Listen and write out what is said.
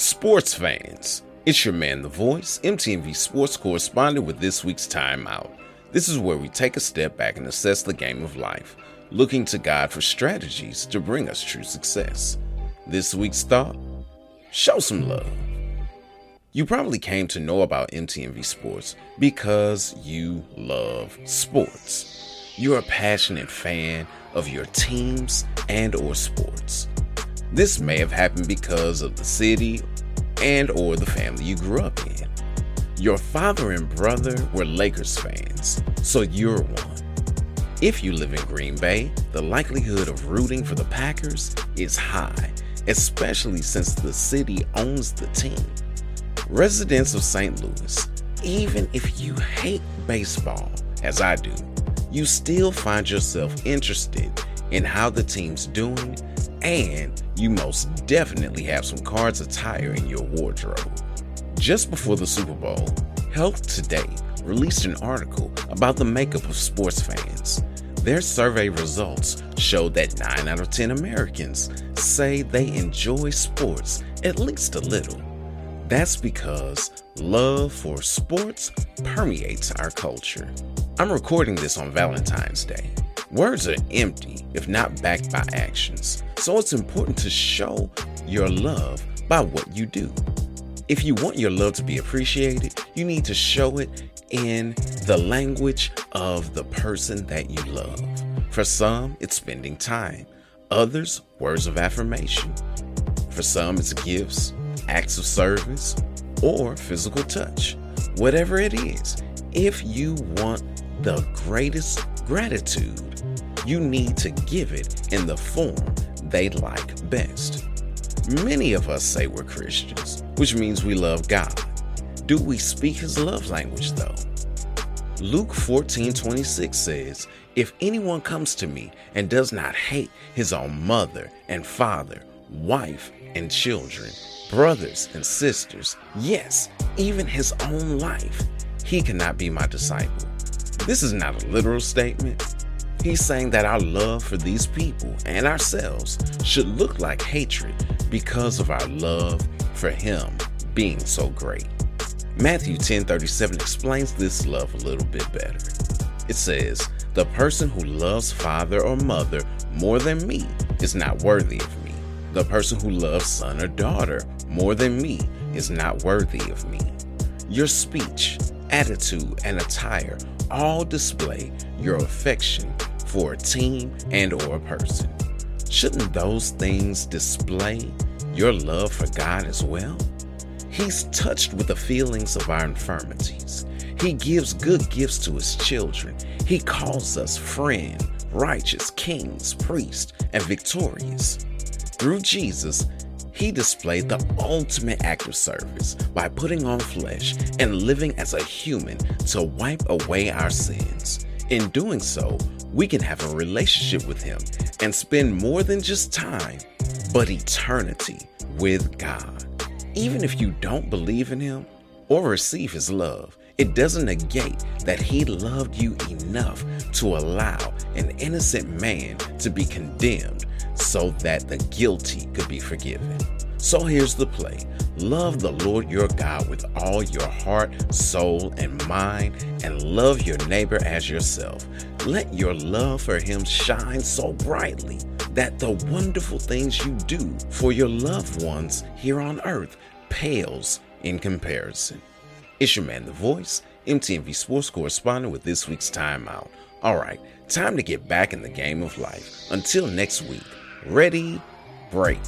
Sports fans, it's your man, The Voice, MTMV Sports correspondent with this week's Timeout. This is where we take a step back and assess the game of life, looking to God for strategies to bring us true success. This week's thought show some love. You probably came to know about MTMV Sports because you love sports. You're a passionate fan of your teams and or sports. This may have happened because of the city and or the family you grew up in. Your father and brother were Lakers fans, so you're one. If you live in Green Bay, the likelihood of rooting for the Packers is high, especially since the city owns the team. Residents of St. Louis, even if you hate baseball, as I do, you still find yourself interested in how the team's doing and you most definitely have some cards attire in your wardrobe. Just before the Super Bowl, Health Today released an article about the makeup of sports fans. Their survey results showed that 9 out of 10 Americans say they enjoy sports at least a little. That's because love for sports permeates our culture. I'm recording this on Valentine's Day. Words are empty if not backed by actions, so it's important to show your love by what you do. If you want your love to be appreciated, you need to show it in the language of the person that you love. For some, it's spending time, others, words of affirmation. For some, it's gifts, acts of service, or physical touch. Whatever it is, if you want the greatest gratitude, you need to give it in the form they like best. Many of us say we're Christians, which means we love God. Do we speak his love language though? Luke 14 26 says, If anyone comes to me and does not hate his own mother and father, wife and children, brothers and sisters, yes, even his own life, he cannot be my disciple. This is not a literal statement. He's saying that our love for these people and ourselves should look like hatred because of our love for him being so great. Matthew 10:37 explains this love a little bit better. It says, "The person who loves father or mother more than me is not worthy of me. The person who loves son or daughter more than me is not worthy of me." Your speech, attitude, and attire all display your affection for a team and or a person. Shouldn't those things display your love for God as well? He's touched with the feelings of our infirmities. He gives good gifts to his children. He calls us friend, righteous, kings, priest, and victorious. Through Jesus, he displayed the ultimate act of service by putting on flesh and living as a human to wipe away our sins. In doing so, we can have a relationship with Him and spend more than just time, but eternity with God. Even if you don't believe in Him or receive His love, it doesn't negate that He loved you enough to allow an innocent man to be condemned so that the guilty could be forgiven. So here's the play love the Lord your God with all your heart, soul, and mind, and love your neighbor as yourself. Let your love for him shine so brightly that the wonderful things you do for your loved ones here on earth pales in comparison. It's your man, The Voice, MTMV Sports correspondent with this week's Timeout. All right, time to get back in the game of life. Until next week. Ready, break.